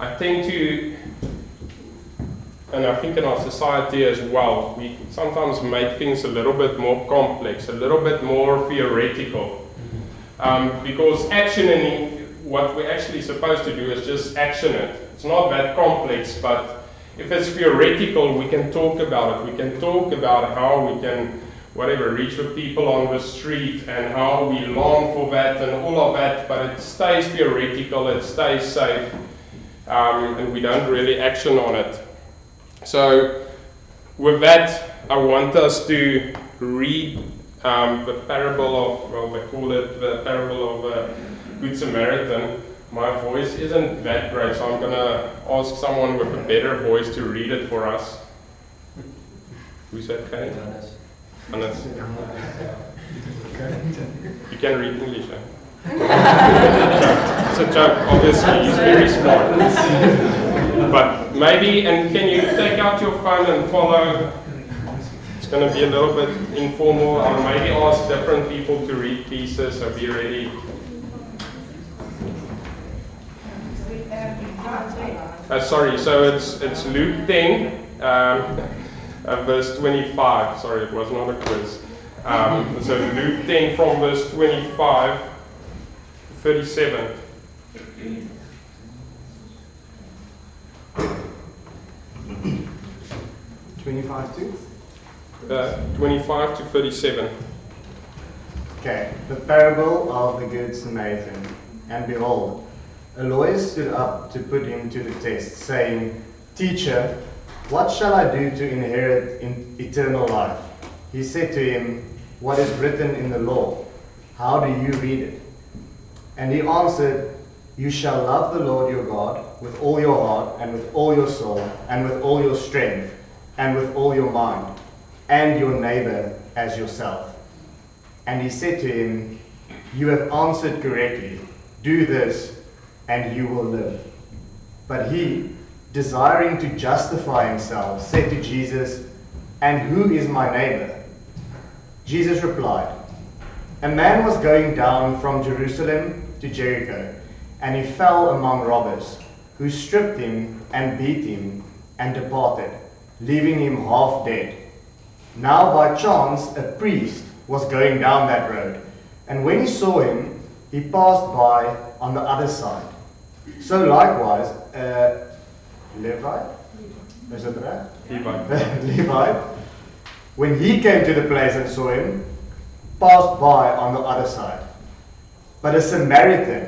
I tend to, and I think in our society as well, we sometimes make things a little bit more complex, a little bit more theoretical. Um, because actioning what we're actually supposed to do is just action it. It's not that complex, but if it's theoretical, we can talk about it. We can talk about how we can, whatever, reach the people on the street and how we long for that and all of that, but it stays theoretical, it stays safe, um, and we don't really action on it. So, with that, I want us to read um, the parable of, well, they call it the parable of the Good Samaritan. My voice isn't that great, so I'm going to ask someone with a better voice to read it for us. Who's that, Kate? Hannes. You can read English, eh? it's a joke, obviously, he's very smart. but maybe, and can you take out your phone and follow? It's going to be a little bit informal, or maybe ask different people to read pieces, so be ready. Uh, sorry, so it's it's Luke 10, um, uh, verse 25. Sorry, it was not a quiz. Um, so Luke 10 from verse 25 37. Twenty-five to. Uh, 25 to 37. Okay, the parable of the Good Samaritan. And behold, a lawyer stood up to put him to the test, saying, Teacher, what shall I do to inherit in eternal life? He said to him, What is written in the law? How do you read it? And he answered, You shall love the Lord your God with all your heart, and with all your soul, and with all your strength, and with all your mind, and your neighbor as yourself. And he said to him, You have answered correctly. Do this, and you will live. But he, desiring to justify himself, said to Jesus, And who is my neighbor? Jesus replied, A man was going down from Jerusalem to Jericho, and he fell among robbers, who stripped him and beat him and departed, leaving him half dead. Now by chance a priest was going down that road, and when he saw him, he passed by on the other side. So likewise, uh, Levi, is it right? Levi. Levi, when he came to the place and saw him, passed by on the other side. But a Samaritan,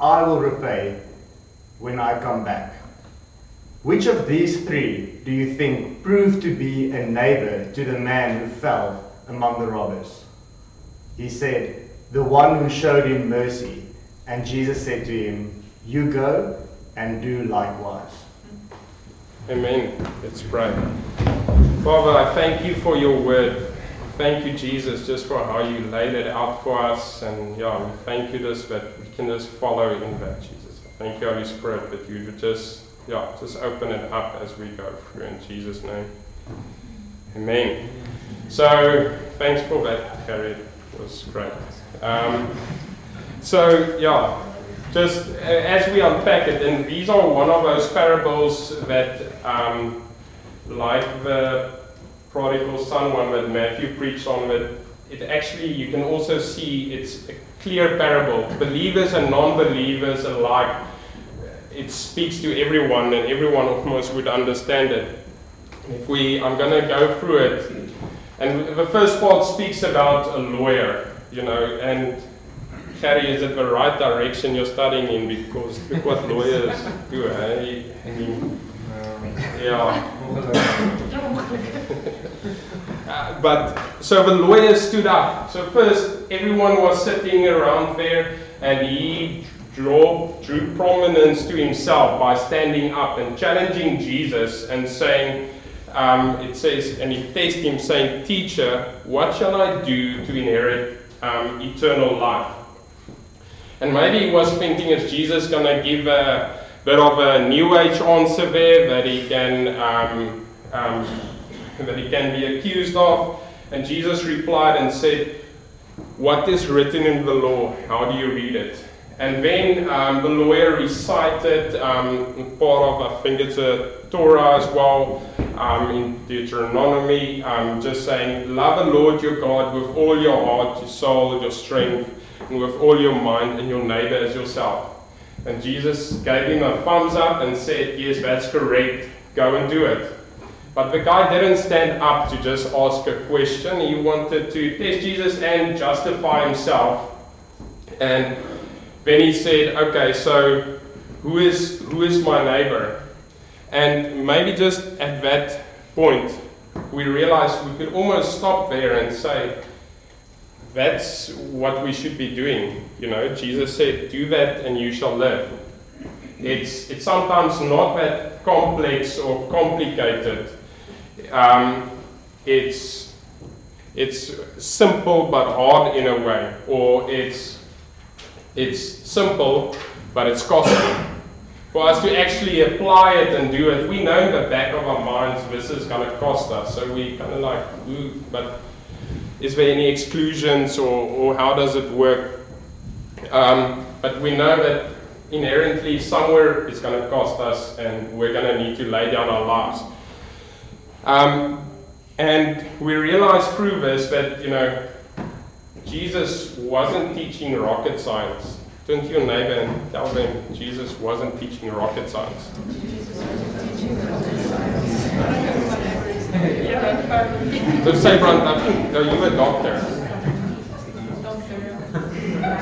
I will repay when I come back. Which of these three do you think proved to be a neighbor to the man who fell among the robbers? He said, The one who showed him mercy. And Jesus said to him, You go and do likewise. Amen. Let's pray. Father, I thank you for your word. Thank you, Jesus, just for how you laid it out for us. And yeah, we thank you just that we can just follow in that, Jesus. Thank you, Holy Spirit, that you would just, yeah, just open it up as we go through in Jesus' name. Amen. So, thanks for that, Harry. It was great. Um, so, yeah, just as we unpack it, and these are one of those parables that, um, like the prodigal son one that Matthew preached on, that it actually, you can also see it's a clear parable. Believers and non believers alike, it speaks to everyone, and everyone almost would understand it. If we, I'm going to go through it. And the first part speaks about a lawyer, you know, and Harry, is it the right direction you're studying in? Because look what lawyers do, eh? I mean, yeah. Uh, but so the lawyer stood up. So first, everyone was sitting around there, and he draw, drew prominence to himself by standing up and challenging Jesus and saying, um, it says, and he faced him saying, Teacher, what shall I do to inherit um, eternal life? And maybe he was thinking, is Jesus going to give a bit of a new age answer there that he can um, um, that he can be accused of? And Jesus replied and said, What is written in the law? How do you read it? And then um, the lawyer recited um, part of, I think it's a Torah as well, um, in Deuteronomy, um, just saying, Love the Lord your God with all your heart, your soul, your strength, and with all your mind, and your neighbor as yourself. And Jesus gave him a thumbs up and said, Yes, that's correct. Go and do it. But the guy didn't stand up to just ask a question. He wanted to test Jesus and justify himself. And then he said, Okay, so who is, who is my neighbor? And maybe just at that point, we realized we could almost stop there and say, that's what we should be doing. You know, Jesus said, do that and you shall live. It's, it's sometimes not that complex or complicated. Um, it's, it's simple but hard in a way, or it's, it's simple but it's costly. For us to actually apply it and do it, we know in the back of our minds this is going to cost us. So we kind of like, ooh, but is there any exclusions or, or how does it work? Um, but we know that inherently somewhere it's going to cost us and we're going to need to lay down our lives. Um, and we realize through this that, you know, Jesus wasn't teaching rocket science. Turn to your neighbor and tell them Jesus wasn't teaching rocket science. So Sabrant, are you a doctor?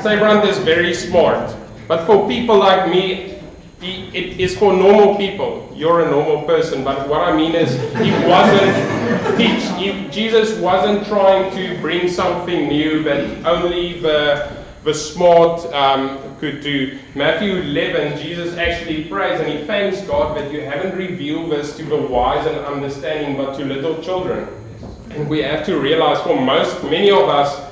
Sabrant is very smart. But for people like me, it is for normal people. You're a normal person, but what I mean is, he wasn't teach. He, Jesus wasn't trying to bring something new that only the the smart um, could do. Matthew 11, Jesus actually prays and he thanks God that you haven't revealed this to the wise and understanding, but to little children. And we have to realize, for most, many of us,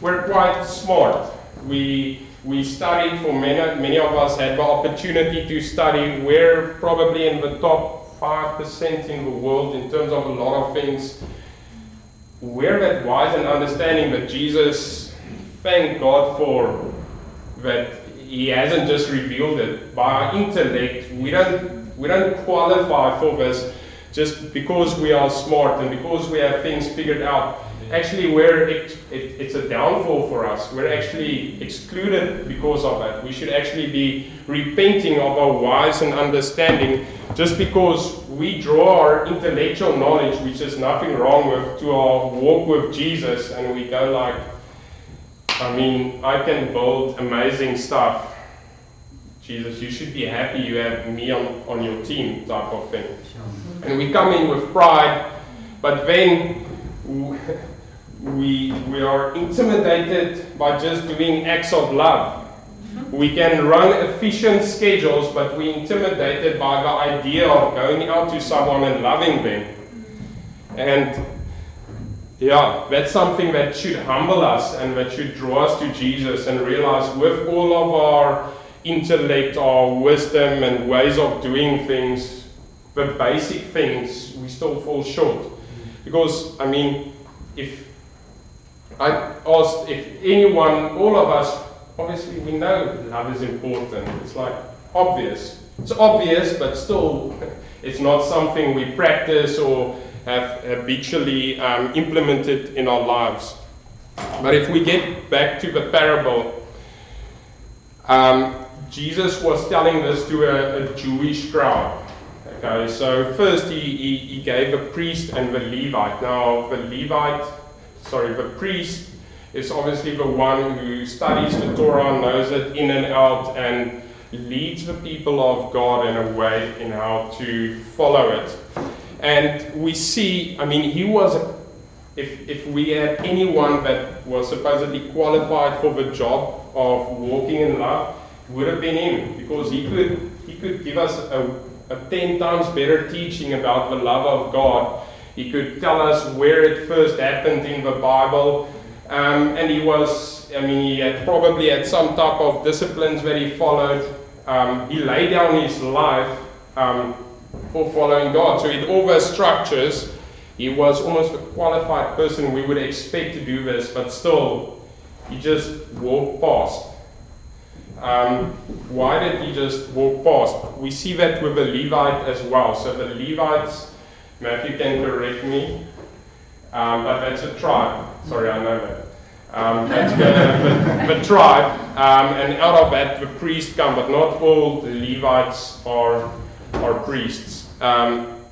we're quite smart. We we studied for many, many of us had the opportunity to study. We're probably in the top 5% in the world in terms of a lot of things. We're that wise and understanding that Jesus, thank God for that He hasn't just revealed it. By our intellect, we don't, we don't qualify for this just because we are smart and because we have things figured out actually where it, it, it's a downfall for us. We're actually excluded because of that. We should actually be repenting of our wise and understanding just because we draw our intellectual knowledge, which is nothing wrong with, to our walk with Jesus, and we go like, I mean, I can build amazing stuff. Jesus, you should be happy you have me on, on your team, type of thing. And we come in with pride, but then we, we are intimidated by just doing acts of love. Mm-hmm. We can run efficient schedules, but we're intimidated by the idea of going out to someone and loving them. Mm-hmm. And yeah, that's something that should humble us and that should draw us to Jesus and realize with all of our intellect, our wisdom, and ways of doing things, the basic things, we still fall short. Mm-hmm. Because, I mean, if I asked if anyone, all of us, obviously we know love is important. It's like obvious. It's obvious, but still, it's not something we practice or have habitually um, implemented in our lives. But if we get back to the parable, um, Jesus was telling this to a, a, Jewish crowd. Okay, so first he, he, he gave the priest and the Levite. Now, the Levite sorry, the priest is obviously the one who studies the Torah, knows it in and out, and leads the people of God in a way in how to follow it. And we see, I mean, he was, a, if, if we had anyone that was supposedly qualified for the job of walking in love, would have been him because he could he could give us a, a ten times better teaching about the love of God. He could tell us where it first happened in the Bible. Um, and he was, I mean, he had probably had some type of disciplines that he followed. Um, he laid down his life um, for following God. So, in all those structures, he was almost a qualified person we would expect to do this, but still, he just walked past. Um, why did he just walk past? We see that with the Levite as well. So the Levites, Matthew can correct me, um, but that's a tribe. Sorry, I know that. Um, that's the, the tribe, um, and out of that the priests come, but not all the Levites are are priests. Um,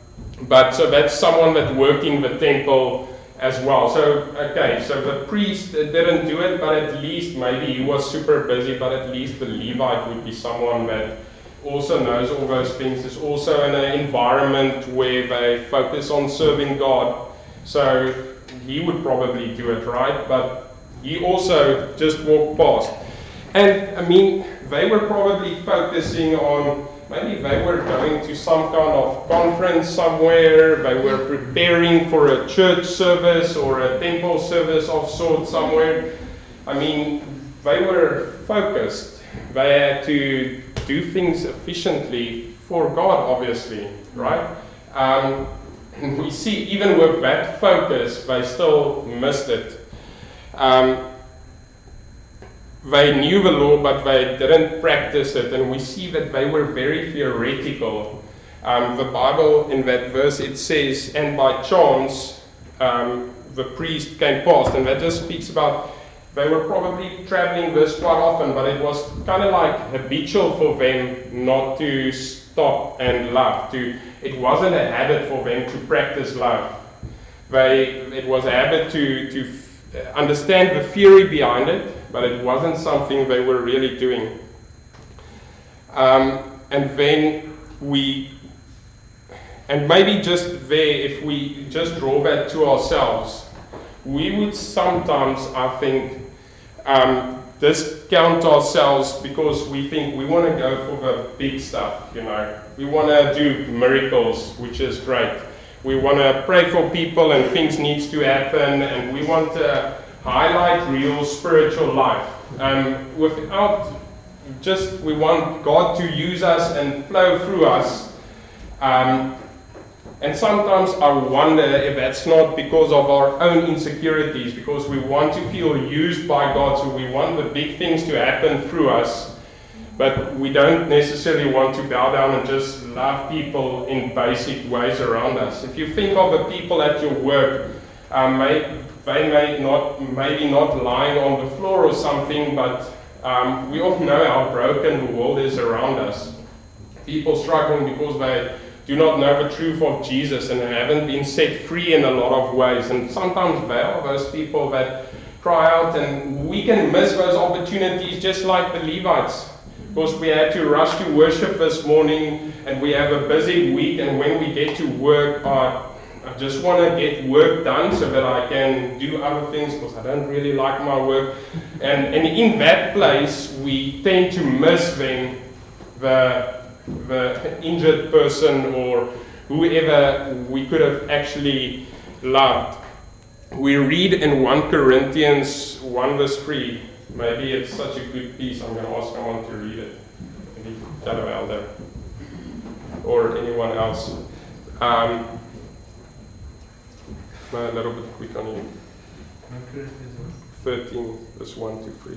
but so that's someone that worked in the temple as well. So, okay, so the priest didn't do it, but at least maybe he was super busy, but at least the Levite would be someone that also knows all those things, is also in an environment where they focus on serving God. So he would probably do it right, but he also just walked past. And I mean, they were probably focusing on maybe they were going to some kind of conference somewhere, they were preparing for a church service or a temple service of sorts somewhere. I mean, they were focused. They had to do things efficiently for God, obviously, right? Um, we see even with that focus, they still missed it. Um, they knew the law, but they didn't practice it, and we see that they were very theoretical. Um, the Bible, in that verse, it says, and by chance um, the priest came past, and that just speaks about they were probably traveling this quite often, but it was kind of like habitual for them not to stop and love. To it wasn't a habit for them to practice love. They it was a habit to to understand the theory behind it, but it wasn't something they were really doing. Um, and then we, and maybe just there, if we just draw that to ourselves, we would sometimes, I think, um, discount ourselves because we think we want to go for the big stuff, you know. We want to do miracles, which is great. We want to pray for people and things needs to happen, and we want to highlight real spiritual life. Um, without just, we want God to use us and flow through us. Um, and sometimes I wonder if that's not because of our own insecurities, because we want to feel used by God, so we want the big things to happen through us, but we don't necessarily want to bow down and just love people in basic ways around us. If you think of the people at your work, um, may, they may not, maybe not lying on the floor or something, but um, we all know how broken the world is around us. People struggling because they do not know the truth of Jesus and haven't been set free in a lot of ways. And sometimes they are those people that cry out, and we can miss those opportunities just like the Levites. Because we had to rush to worship this morning, and we have a busy week, and when we get to work, uh, I just want to get work done so that I can do other things because I don't really like my work. And, and in that place, we tend to miss then the, the injured person or whoever we could have actually loved. We read in 1 Corinthians 1 verse 3. Maybe it's such a good piece, I'm going to ask someone to read it. Maybe Elder or anyone else. Um, a little bit quick on you. 13, verse 1 to 3.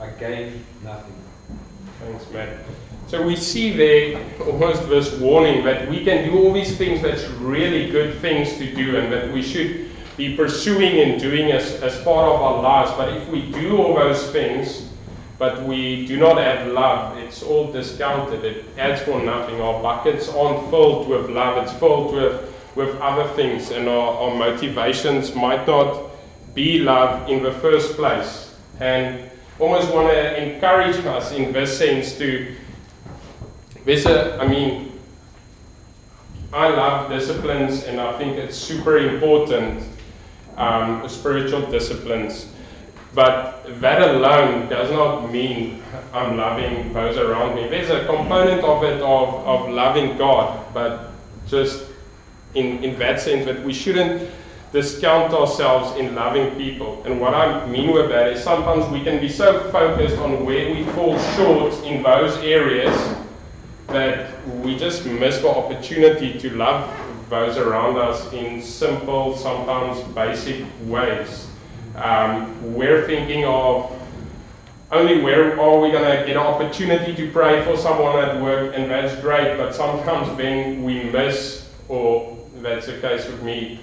I gain nothing. Thanks, Matt. So we see there almost this warning that we can do all these things that's really good things to do and that we should be pursuing and doing as, as part of our lives. But if we do all those things, but we do not have love, it's all discounted. It adds for nothing. Our buckets aren't filled with love, it's filled with, with other things, and our, our motivations might not be love in the first place. And almost want to encourage us in this sense to, there's a, I mean, I love disciplines and I think it's super important, um, spiritual disciplines. But that alone does not mean I'm loving those around me. There's a component of it of, of loving God, but just in, in that sense that we shouldn't discount ourselves in loving people. And what I mean with that is sometimes we can be so focused on where we fall short in those areas that we just miss the opportunity to love those around us in simple, sometimes basic ways. Um, we're thinking of only where are we going to get an opportunity to pray for someone at work, and that's great, but sometimes then we miss, or that's the case with me,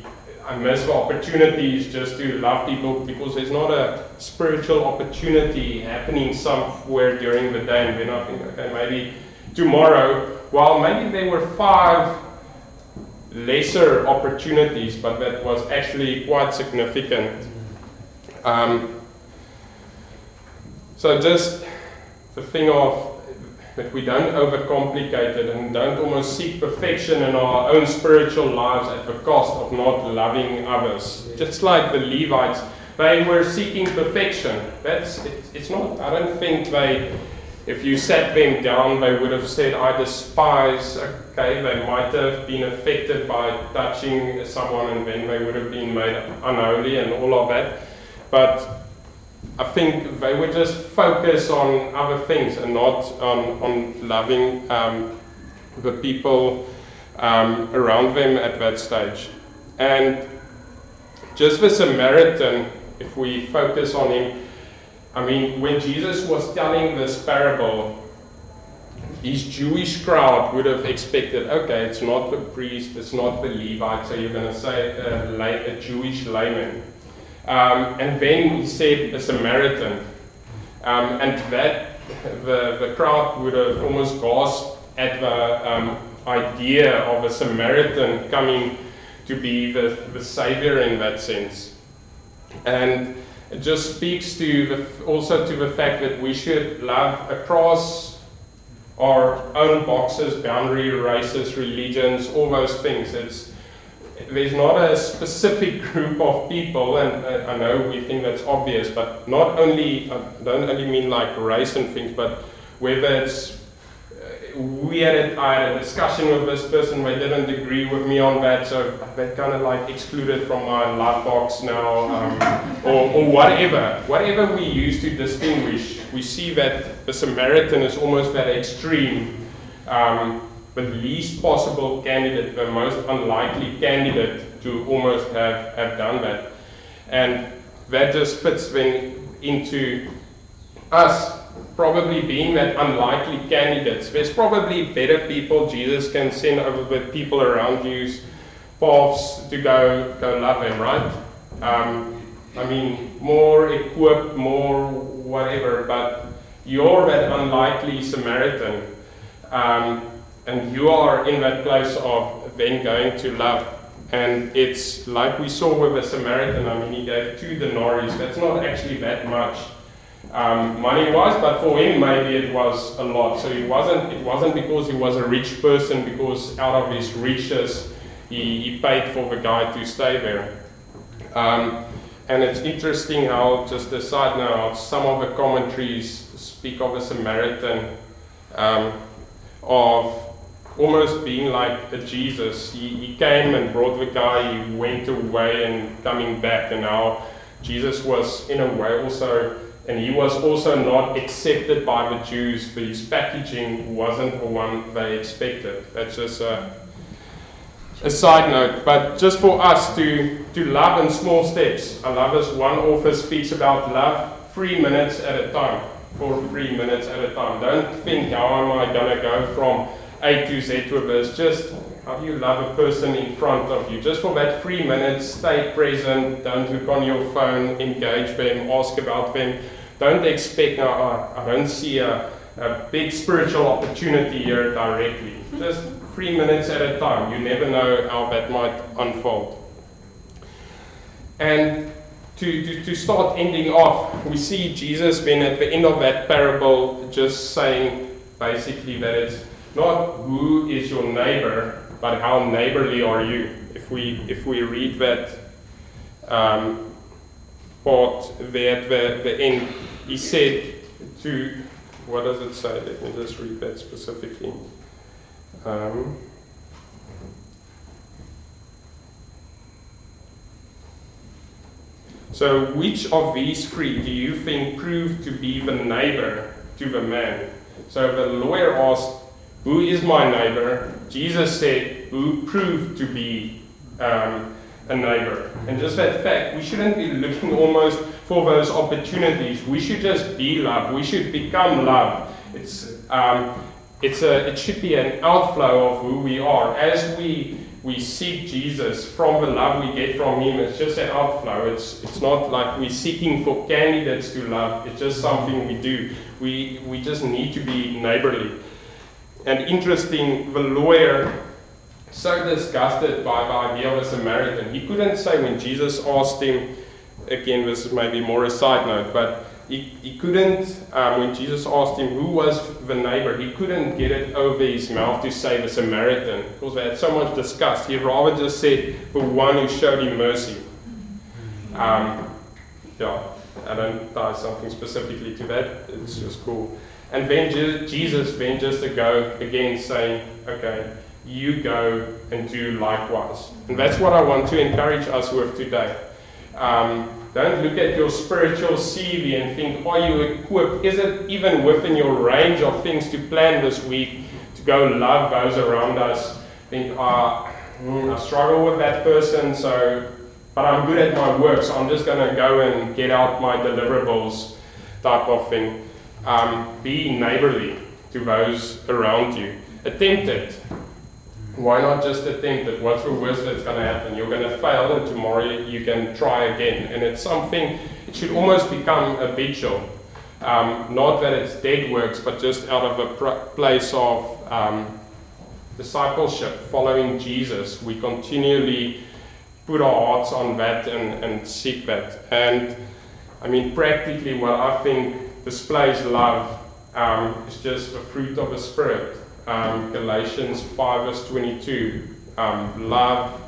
I miss opportunities just to love people because there's not a spiritual opportunity happening somewhere during the day, and then I think, okay, maybe tomorrow, well, maybe there were five lesser opportunities, but that was actually quite significant. Um, so just the thing of that we don't overcomplicate it and don't almost seek perfection in our own spiritual lives at the cost of not loving others. Just like the Levites, they were seeking perfection. That's it's, it's not. I don't think they. If you sat them down, they would have said, "I despise." Okay, they might have been affected by touching someone, and then they would have been made unholy and all of that. But I think they would just focus on other things and not on, on loving um, the people um, around them at that stage. And just the Samaritan, if we focus on him, I mean, when Jesus was telling this parable, his Jewish crowd would have expected, okay, it's not the priest, it's not the Levite, so you're going to say a, a Jewish layman. Um, and then he said a Samaritan. Um, and that, the, the crowd would have almost gasped at the um, idea of a Samaritan coming to be the, the savior in that sense. And it just speaks to the, also to the fact that we should love across our own boxes, boundary, races, religions, all those things. It's there's not a specific group of people, and uh, I know we think that's obvious, but not only, I uh, don't only mean like race and things, but whether it's uh, we had a, I had a discussion with this person, they didn't agree with me on that, so they kind of like excluded from my life box now, um, or, or whatever. Whatever we use to distinguish, we see that the Samaritan is almost that extreme. Um, the least possible candidate, the most unlikely candidate to almost have, have done that. And that just fits then into us probably being that unlikely candidates. There's probably better people Jesus can send over the people around you's paths to go go love them, right? Um, I mean, more equipped, more whatever, but you're that unlikely Samaritan. Um, and you are in that place of then going to love. And it's like we saw with the Samaritan, I mean, he gave two denarii. That's not actually that much um, money wise, but for him, maybe it was a lot. So it wasn't, it wasn't because he was a rich person, because out of his riches, he, he paid for the guy to stay there. Um, and it's interesting how, just a side note, some of the commentaries speak of a Samaritan um, of almost being like a Jesus. He, he came and brought the guy, he went away and coming back, and now Jesus was in a way also, and he was also not accepted by the Jews, but his packaging wasn't the one they expected. That's just a, a side note. But just for us to, to love in small steps. I love this one author speaks about love three minutes at a time. For three minutes at a time. Don't think, how am I going to go from a to Z this. Just How do you love a person in front of you? Just for that three minutes, stay present, don't look on your phone, engage them, ask about them. Don't expect, no, I don't see a, a big spiritual opportunity here directly. Hmm. Just three minutes at a time. You never know how that might unfold. And to, to, to start ending off, we see Jesus then at the end of that parable just saying basically that it's not who is your neighbor, but how neighborly are you. If we if we read that um, part there at the, the end, he said to what does it say? Let me just read that specifically. Um, so, which of these three do you think proved to be the neighbor to the man? So the lawyer asked, Who is my neighbor? Jesus said, Who proved to be um, a neighbor? And just that fact, we shouldn't be looking almost for those opportunities. We should just be love. We should become love. It's, um, it's a, it should be an outflow of who we are. As we, we seek Jesus from the love we get from Him, it's just an outflow. It's, it's not like we're seeking for candidates to love, it's just something we do. We, we just need to be neighborly. And interesting, the lawyer, so disgusted by the idea of a Samaritan, he couldn't say when Jesus asked him, again, this is maybe more a side note, but he, he couldn't, um, when Jesus asked him who was the neighbor, he couldn't get it over his mouth to say the Samaritan because they had so much disgust. He rather just said the one who showed him mercy. Um, yeah, I don't tie something specifically to that, it's just cool. And then Jesus then just to go again saying, okay, you go and do likewise. And that's what I want to encourage us with today. Um, don't look at your spiritual CV and think, are you equipped? Is it even within your range of things to plan this week to go love those around us? Think, ah, oh, I struggle with that person, so, but I'm good at my work, so I'm just going to go and get out my deliverables type of thing. Um, be neighborly to those around you. Attempt it. Why not just attempt it? What's the worst that's going to happen? You're going to fail, and tomorrow you can try again. And it's something, it should almost become habitual. Um, not that it's dead works, but just out of a pr- place of um, discipleship, following Jesus. We continually put our hearts on that and, and seek that. And I mean, practically, what I think displays love um, is just a fruit of the Spirit. Um, Galatians 5, verse 22. Um, love,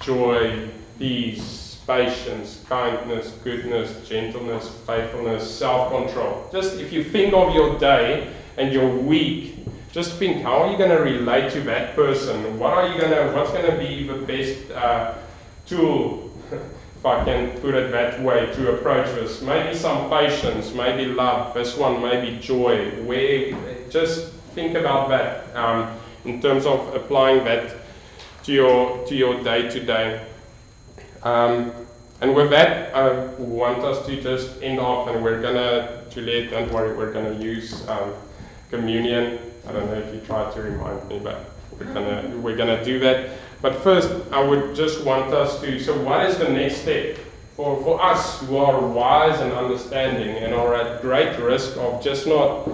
joy, peace, patience, kindness, goodness, gentleness, faithfulness, self control. Just if you think of your day and your week, just think how are you going to relate to that person? What are you going to, what's going to be the best uh, tool I can put it that way, to approach this. Maybe some patience, maybe love, this one maybe joy. Where just think about that um, in terms of applying that to your to your day to day. and with that, I want us to just end off, and we're gonna Juliet, don't worry, we're gonna use um, communion. I don't know if you tried to remind me, but we're gonna we're gonna do that. But first, I would just want us to. So, what is the next step for, for us who are wise and understanding and are at great risk of just not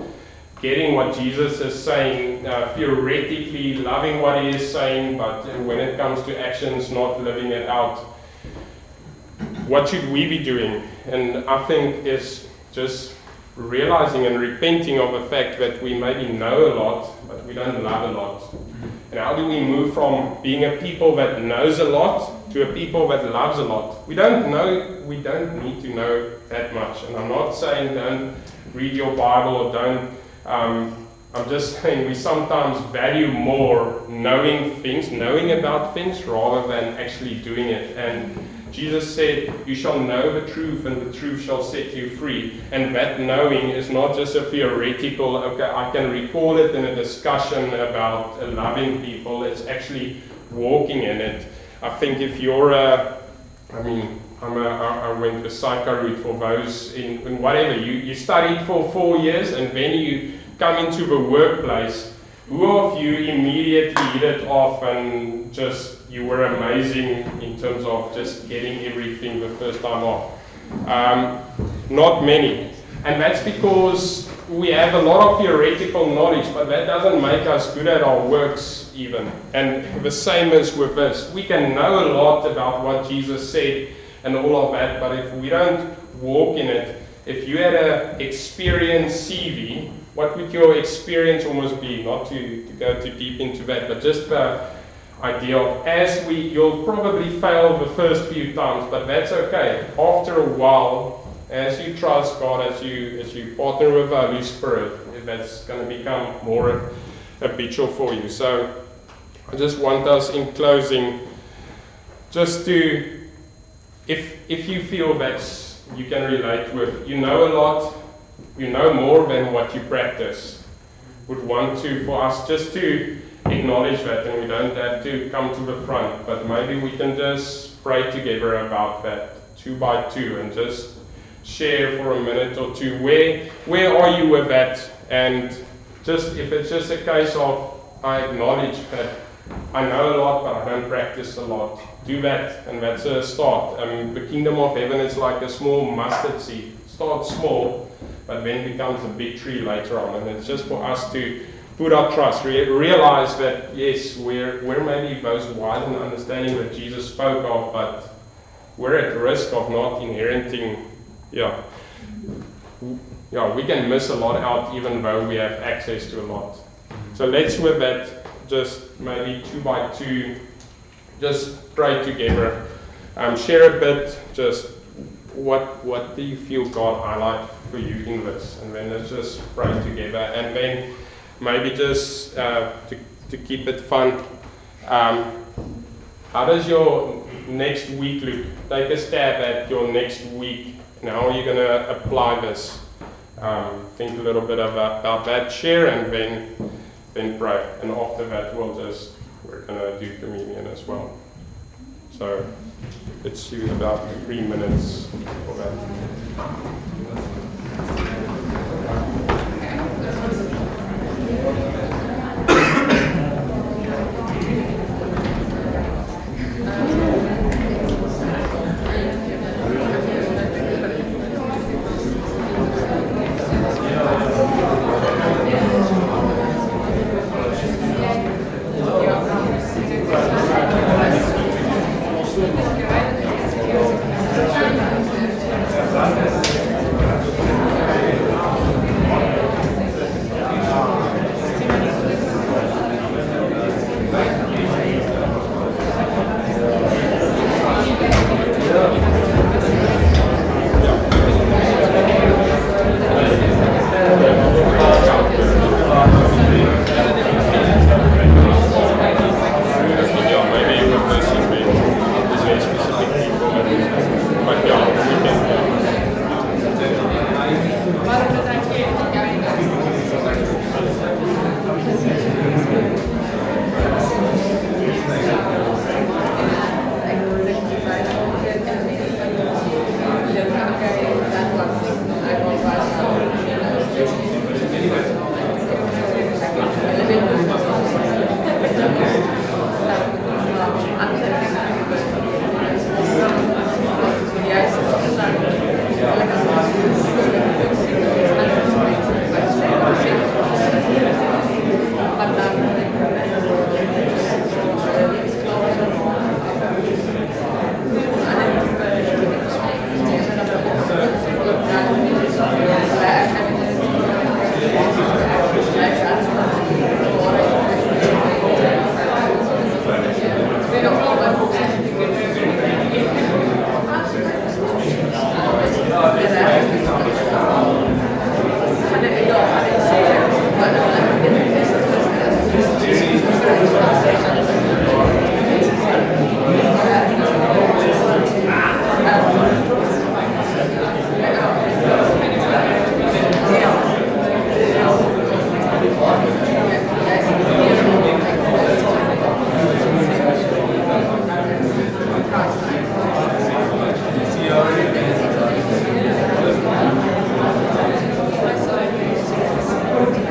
getting what Jesus is saying, uh, theoretically loving what he is saying, but when it comes to actions, not living it out? What should we be doing? And I think is just realizing and repenting of the fact that we maybe know a lot, but we don't love a lot. And how do we move from being a people that knows a lot to a people that loves a lot? We don't know, we don't need to know that much. And I'm not saying don't read your Bible or don't. Um, I'm just saying we sometimes value more knowing things, knowing about things, rather than actually doing it. And Jesus said, You shall know the truth, and the truth shall set you free. And that knowing is not just a theoretical, okay, I can recall it in a discussion about loving people. It's actually walking in it. I think if you're a, I mean, I'm a, I went the psycho route for those in, in whatever. You, you studied for four years, and then you come into the workplace Who of you immediately hit it off and just you were amazing in terms of just getting everything the first time off? Um, not many. And that's because we have a lot of theoretical knowledge, but that doesn't make us good at our works even. And the same is with this. We can know a lot about what Jesus said and all of that, but if we don't walk in it, if you had an experienced CV, what would your experience almost be? Not to, to go too deep into that, but just the idea of as we, you'll probably fail the first few times, but that's okay. After a while, as you trust God, as you as you partner with the Holy Spirit, that's going to become more habitual for you. So I just want us in closing just to if if you feel that you can relate with, you know a lot, you know more than what you practice. Would want to for us just to acknowledge that and we don't have to come to the front, but maybe we can just pray together about that two by two and just share for a minute or two. Where where are you with that? And just if it's just a case of I acknowledge that I know a lot but I don't practice a lot. Do that and that's a start. Um, the kingdom of heaven is like a small mustard seed. Start small but then becomes a big tree later on. And it's just for us to put our trust re- realize that yes we're we're maybe those wide in understanding that Jesus spoke of but we're at risk of not inheriting yeah. Yeah, we can miss a lot out even though we have access to a lot. So let's with that just maybe two by two, just pray together. Um, share a bit, just what what do you feel God highlight for you in this, and then let's just pray together, and then maybe just uh, to to keep it fun. Um, how does your next week look? Take a stab at your next week now you're going to apply this. Um, think a little bit about, about that, share, and then then pray. And after that, we'll just we're going to do communion as well. So let's do about three minutes for that. porque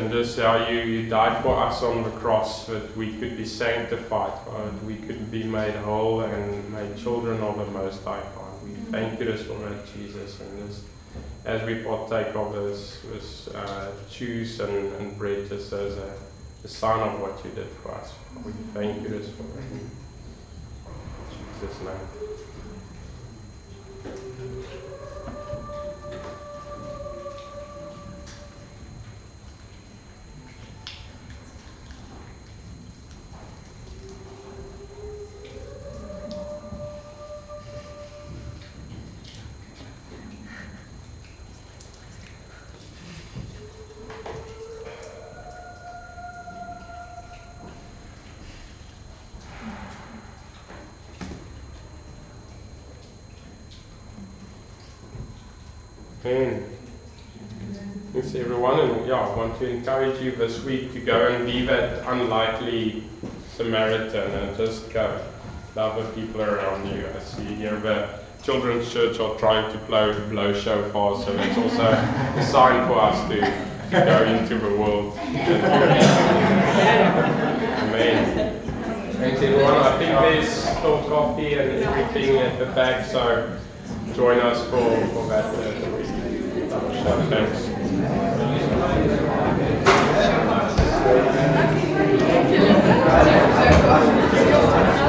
and just how you, you died for us on the cross that we could be sanctified, God. We could be made whole and made children of the Most High God. We mm-hmm. thank you for that, Jesus. And just as we partake of this, this uh, juice and, and bread, just as a, a sign of what you did for us. We mm-hmm. thank you for it. In Jesus' name. Amen. Thanks everyone, and yeah, I want to encourage you this week to go and be that unlikely Samaritan and just go love the people around you. I see here the children's church are trying to blow blow shofar, so it's also a sign for us to, to go into the world. Amen. Thanks everyone. I think there's still coffee and everything at the back, so join us for, for that. Thanks.